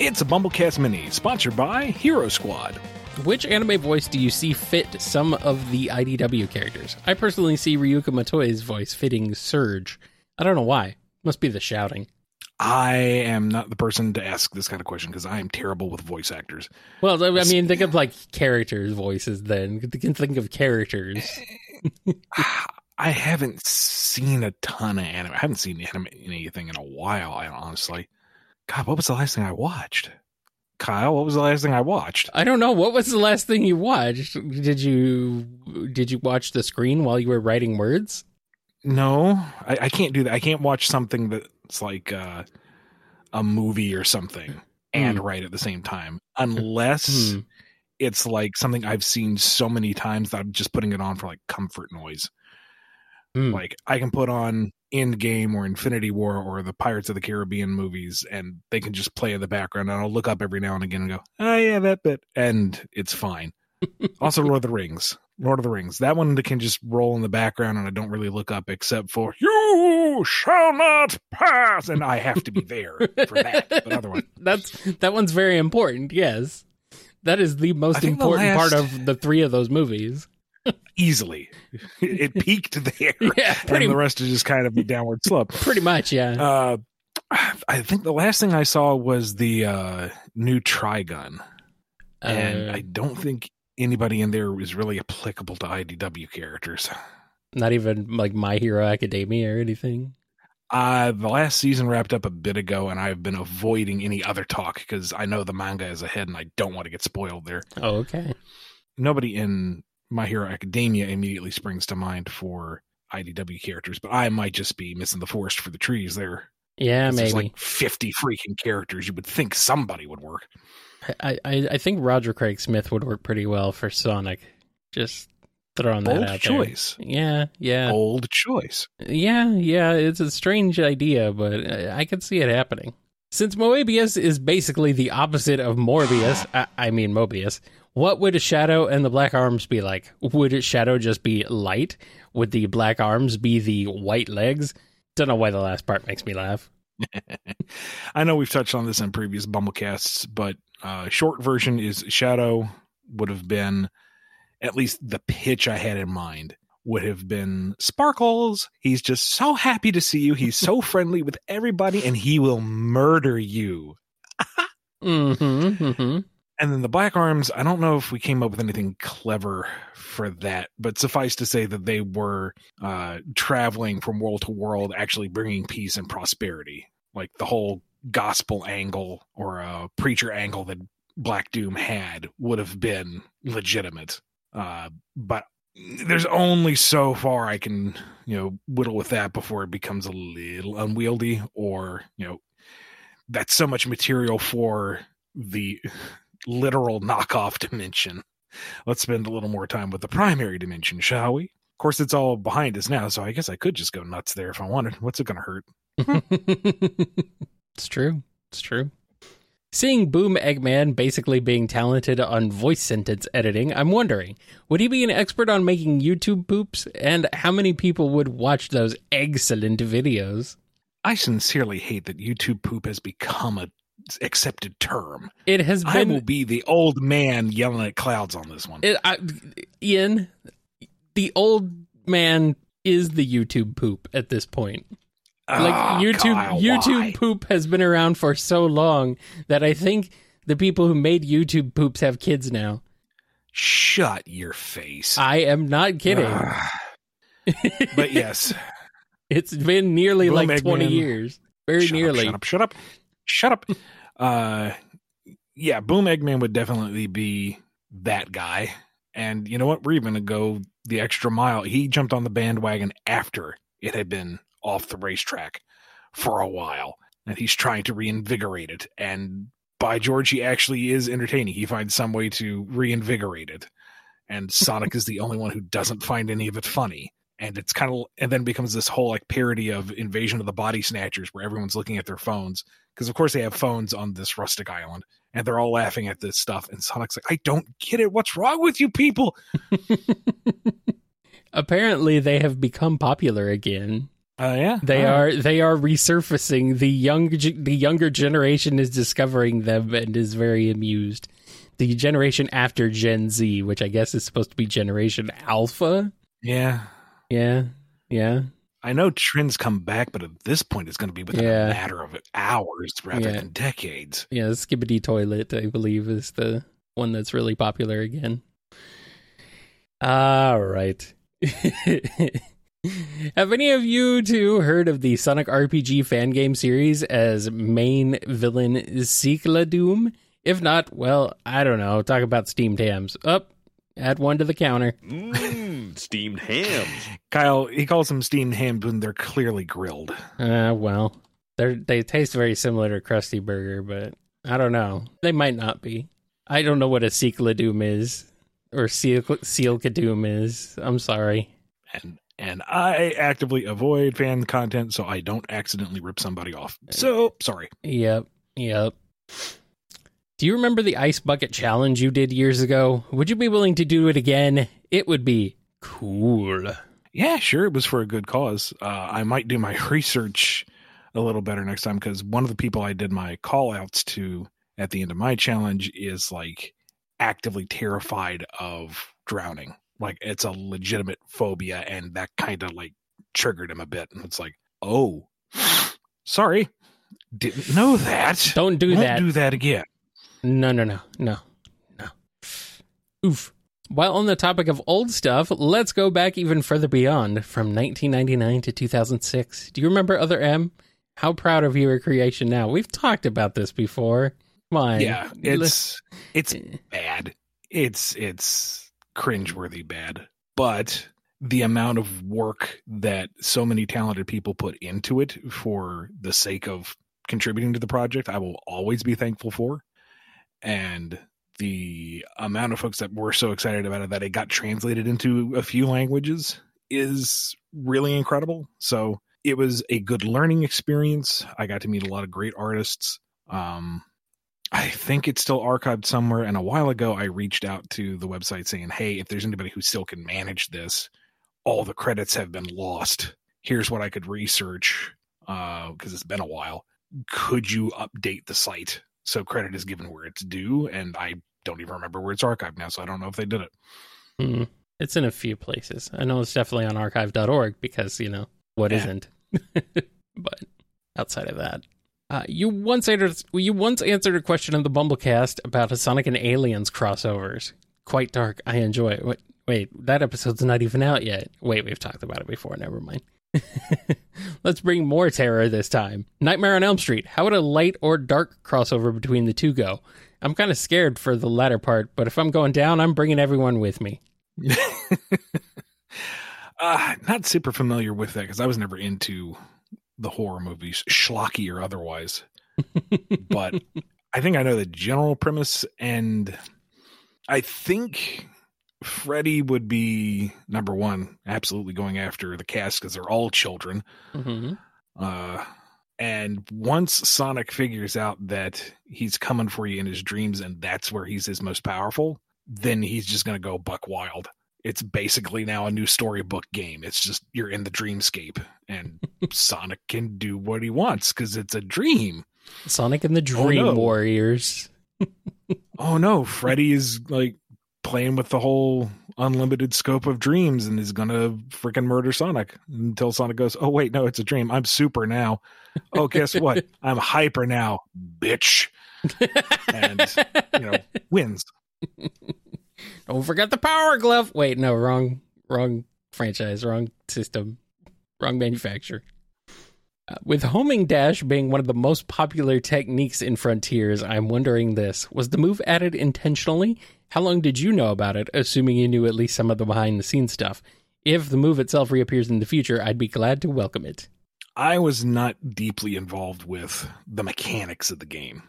It's a BumbleKast Mini, sponsored by HeroesSquad. Which anime voice do you see fit some of the IDW characters? I personally see Ryuko Matoi's voice fitting Surge. I don't know why. Must be the shouting. I am not the person to ask this kind of question because I am terrible with voice actors. Well, I mean, think of like characters' voices then. You can think of characters. I haven't seen a ton of anime. I haven't seen anime anything in a while, I honestly. God, what was the last thing I watched? Kyle, what was the last thing I watched? I don't know. What was the last thing you watched? Did you did you watch the screen while you were writing words? No, I, I can't do that. I can't watch something that's like uh, a movie or something and Hmm. write at the same time, unless Hmm. it's like something I've seen so many times that I'm just putting it on for like comfort noise. Hmm. Like I can put on Endgame or Infinity War or the Pirates of the Caribbean movies, and they can just play in the background, and I'll look up every now and again and go, "Oh yeah, that bit," and it's fine. also, Lord of the Rings, Lord of the Rings, that one that can just roll in the background, and I don't really look up except for "You shall not pass," and I have to be there for that. But otherwise, That's that one's very important. Yes, that is the most think the important part of the three of those movies. Easily, it peaked there, Yeah, and the rest is just kind of a downward slope. pretty much. Yeah. Uh, I think the last thing I saw was the uh, new Trigun, and Uh, I don't think anybody in there is really applicable to IDW characters. not even like My Hero Academia or anything. Uh, the last season wrapped up a bit ago, and I've been avoiding any other talk because I know the manga is ahead, and I don't want to get spoiled there. Oh, okay. Nobody in My Hero Academia immediately springs to mind for IDW characters, but I might just be missing the forest for the trees there. Yeah, maybe. Like 50 freaking characters. You would think somebody would work. I, I I think Roger Craig Smith would work pretty well for Sonic. Just throwing that Bold out choice. there. Yeah, yeah, Bold choice. yeah, yeah. It's a strange idea, but I I could see it happening. Since Moebius is basically the opposite of Morbius, I, I mean Mobius, what would a shadow and the black arms be like? Would a shadow just be light? Would the black arms be the white legs? Don't know why the last part makes me laugh. I know we've touched on this in previous BumbleKasts, but uh, short version is Shadow would have been at least the pitch I had in mind would have been Sparkles. He's just so happy to see you. He's so friendly with everybody, and he will murder you. Mm-hmm. mm-hmm. And then the Black Arms, I don't know if we came up with anything clever for that, but suffice to say that they were uh, traveling from world to world, actually bringing peace and prosperity. Like the whole gospel angle or a preacher angle that Black Doom had would have been legitimate. Uh, but there's only so far I can, you know, whittle with that before it becomes a little unwieldy or, you know, that's so much material for the literal knockoff dimension. Let's spend a little more time with the primary dimension, shall we? Of course, it's all behind us now, so I guess I could just go nuts there if I wanted. What's it going to hurt? it's true. It's true. Seeing Boom Eggman basically being talented on voice sentence editing, I'm wondering, would he be an expert on making YouTube poops? And how many people would watch those excellent videos? I sincerely hate that YouTube poop has become a accepted term. It has I will be the old man yelling at clouds on this one. it, I, Ian, the old man is the YouTube poop at this point. Like Ah, YouTube Kyle, YouTube why? poop has been around for so long that I think the people who made YouTube poops have kids now. Shut your face. I am not kidding. Ah. but yes, it's been nearly Boom, like 20 years. Very shut nearly. Up, shut up. Shut up. Shut up. Uh, yeah, Boom Eggman would definitely be that guy. And you know what? We're even going to go the extra mile. He jumped on the bandwagon after it had been off the racetrack for a while. And he's trying to reinvigorate it. And by George, he actually is entertaining. He finds some way to reinvigorate it. And Sonic is the only one who doesn't find any of it funny and it's kind of and then becomes this whole like parody of invasion of the body snatchers where everyone's looking at their phones because of course they have phones on this rustic island and they're all laughing at this stuff and sonic's like i don't get it what's wrong with you people Apparently, they have become popular again. Uh, yeah, They are they are resurfacing. The young the younger generation is discovering them and is very amused. The generation after Gen Z, which I guess is supposed to be Generation Alpha. Yeah, Yeah, yeah, I know trends come back, but at this point, it's going to be within Yeah. a matter of hours rather Yeah. than decades. yeah. Skibidi Toilet, I believe, is the one that's really popular again. All right. Have any of you two heard of the Sonic RPG fan game series as main villain Cycla Doom? If not, well, I don't know. Talk about steamed hams. Up, add one to the counter. Mmm, steamed hams. Kyle, he calls them steamed hams when they're clearly grilled. Uh, well, they they taste very similar to Krusty Burger, but I don't know. They might not be. I don't know what a Cycla Doom is or Seal Sealka Doom is. I'm sorry. and and I actively avoid fan content so I don't accidentally rip somebody off. So sorry. Yep. Yep. Do you remember the ice bucket challenge you did years ago? Would you be willing to do it again? It would be cool. Yeah, sure, it was for a good cause. Uh, I might do my research a little better next time because one of the people I did my call outs to at the end of my challenge is like actively terrified of drowning. Like it's a legitimate phobia, and that kind of like triggered him a bit. And it's like, oh, sorry, didn't know that. Don't do Won't that. do that again. No, no, no, no, no. Oof. While on the topic of old stuff, let's go back even further beyond from 1999 to 2006. Do you remember Other M? How proud of your creation now? We've talked about this before. On. Yeah, it's it's bad. It's it's cringeworthy bad. But the amount of work that so many talented people put into it for the sake of contributing to the project, I will always be thankful for. And the amount of folks that were so excited about it that it got translated into a few languages is really incredible. So it was a good learning experience. I got to meet a lot of great artists. Um, I think it's still archived somewhere. And a while ago, I reached out to the website saying, hey, if there's anybody who still can manage this, all the credits have been lost. Here's what I could research because it's been a while. Could you update the site so credit is given where it's due? And I don't even remember where it's archived now, so I don't know if they did it. Hmm. It's in a few places. I know it's definitely on archive.org because, you know, what Yeah. not but outside of that. Uh, you once answered you once answered a question in the BumbleKast about a Sonic and Aliens crossovers. Quite dark. I enjoy it. Wait, wait, that episode's not even out yet. Wait, we've talked about it before. Never mind. Let's bring more terror this time. Nightmare on Elm Street. How would a light or dark crossover between the two go? I'm kind of scared for the latter part, but if I'm going down, I'm bringing everyone with me. uh, not super familiar with that because I was never into the horror movies, schlocky or otherwise. but I think I know the general premise, and I think Freddy would be number one, absolutely going after the cast because they're all children. hmm Uh, and once Sonic figures out that he's coming for you in his dreams and that's where he's his most powerful, then he's just going to go buck wild. It's basically now a new storybook game. It's just you're in the dreamscape and Sonic can do what he wants because it's a dream. Sonic and the Oh, Dream no. Warriors. Oh no, Freddy is like playing with the whole unlimited scope of dreams and is gonna freaking murder Sonic until Sonic goes, Oh wait, no, it's a dream. I'm super now. Oh, guess what? I'm hyper now, bitch. And you know, wins. Don't forget the Power Glove. Wait, no, wrong, wrong franchise, wrong system, wrong manufacturer. With homing dash being one of the most popular techniques in Frontiers, I'm wondering this: was the move added intentionally? How long did you know about it? Assuming you knew at least some of the behind-the-scenes stuff. If the move itself reappears in the future, I'd be glad to welcome it. I was not deeply involved with the mechanics of the game.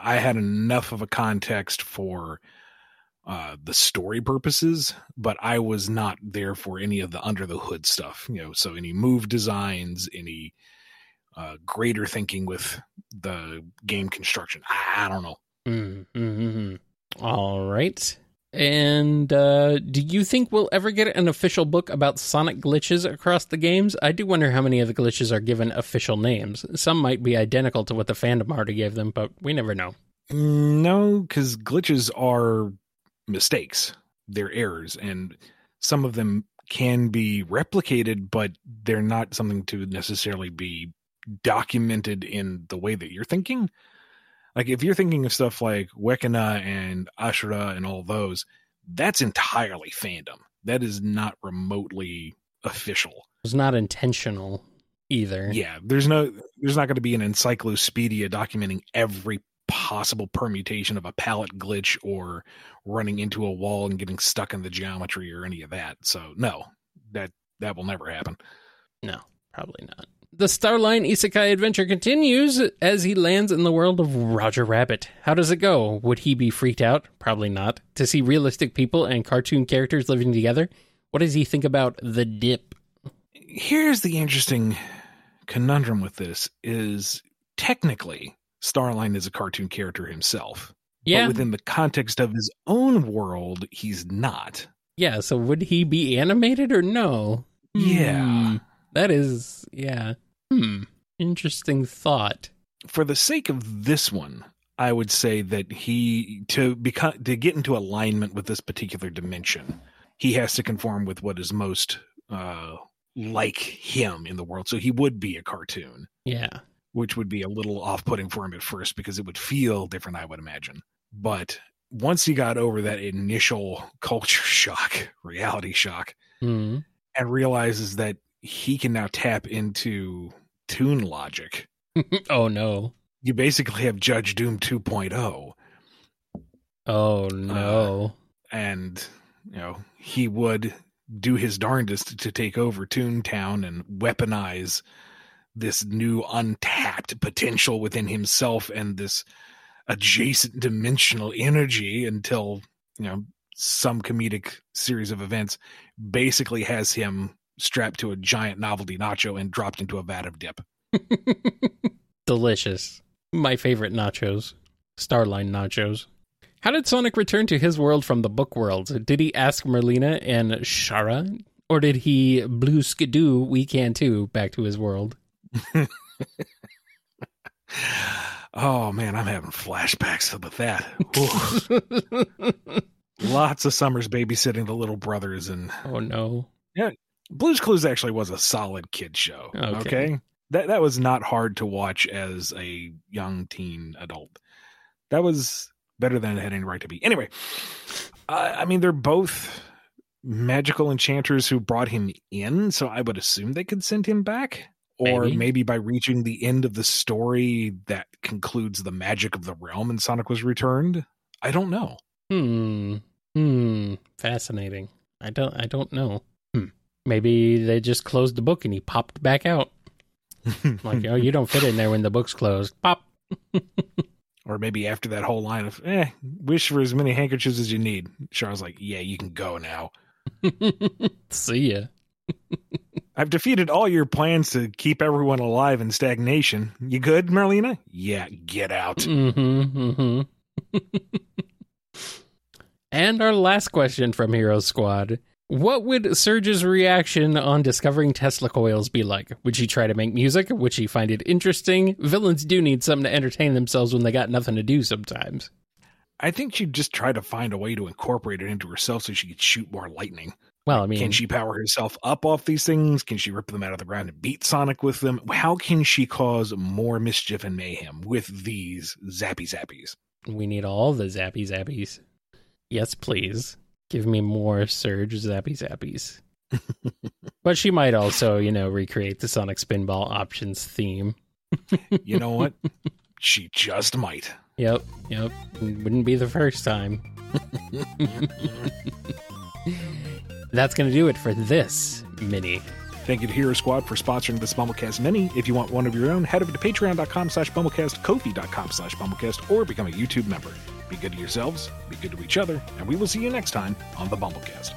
I had enough of a context for uh, the story purposes, but I was not there for any of the under the hood stuff. You know, so any move designs, any uh, greater thinking with the game construction. I, I don't know. Mm-hmm. All right. And uh, do you think we'll ever get an official book about Sonic glitches across the games? I do wonder how many of the glitches are given official names. Some might be identical to what the fandom already gave them, but we never know. No, because glitches are mistakes, they're errors, and some of them can be replicated, but they're not something to necessarily be documented in the way that you're thinking. Like if you're thinking of stuff like Wechnia and Ashura and all those, that's entirely fandom. That is not remotely official. It's not intentional either. Yeah, there's no there's not going to be an encyclopedia documenting every possible permutation of a palette glitch or running into a wall and getting stuck in the geometry or any of that. So no, that that will never happen. No, probably not. The Starline Isekai adventure continues as he lands in the world of Roger Rabbit. How does it go? Would he be freaked out? Probably not. To see realistic people and cartoon characters living together? What does he think about the dip? Here's the interesting conundrum with this is technically Starline is a cartoon character himself. Yeah. But within the context of his own world, he's not. Yeah, so would he be animated or no? Yeah. Hmm. That is, yeah. Hmm. Interesting thought. For the sake of this one, I would say that he to become to get into alignment with this particular dimension, he has to conform with what is most uh like him in the world. So he would be a cartoon. Yeah. which would be a little off putting for him at first because it would feel different, I would imagine. But once he got over that initial culture shock, reality shock, Hmm. and realizes that he can now tap into toon logic, oh no. you basically have Judge Doom 2.0. Oh no. Uh, and, you know, he would do his darndest to take over Toontown and weaponize this new untapped potential within himself and this adjacent dimensional energy until you know some comedic series of events basically has him strapped to a giant novelty nacho and dropped into a vat of dip. Delicious. My favorite nachos. Starline nachos. How did Sonic return to his world from the book world? Did he ask Merlina and Shahra? Or did he blue skidoo we can too back to his world? oh man, I'm having flashbacks with that. Lots of summers babysitting the little brothers and oh no. Blues Clues actually was a solid kid show. Okay. Okay. That that was not hard to watch as a young teen adult. That was better than it had any right to be. Anyway, I, I mean they're both magical enchanters who brought him in, so I would assume they could send him back. Or Maybe. maybe by reaching the end of the story that concludes the magic of the realm and Sonic was returned. I don't know. Hmm. Hmm. Fascinating. I don't I don't know. Maybe they just closed the book and he popped back out. Like, oh, you don't fit in there when the book's closed. Pop. Or maybe after that whole line of, eh, wish for as many handkerchiefs as you need. Charles like, yeah, you can go now. See ya. I've defeated all your plans to keep everyone alive in stagnation. You good, Merlina? Yeah, get out. Mm-hmm. Mm-hmm. and our last question from HeroesSquad. What would Surge's reaction on discovering Tesla coils be like? Would she try to make music? Would she find it interesting? Villains do need something to entertain themselves when they got nothing to do sometimes. I think she'd just try to find a way to incorporate it into herself so she could shoot more lightning. Well, I mean, Can she power herself up off these things? Can she rip them out of the ground and beat Sonic with them? How can she cause more mischief and mayhem with these zappy zappies? we need all the zappy zappies. Yes, please. Give me more Surge zappy zappies. but she might also, you know, recreate the Sonic Spinball options theme. You know what? she just might. Yep, yep. Wouldn't be the first time. That's going to do it for this mini. Thank you to HeroesSquad for sponsoring this BumbleKast Mini. If you want one of your own, head over to patreon.com slash bumblecast, kofi.com slash bumblecast, or become a YouTube member. Be good to yourselves, be good to each other, and we will see you next time on the BumbleKast.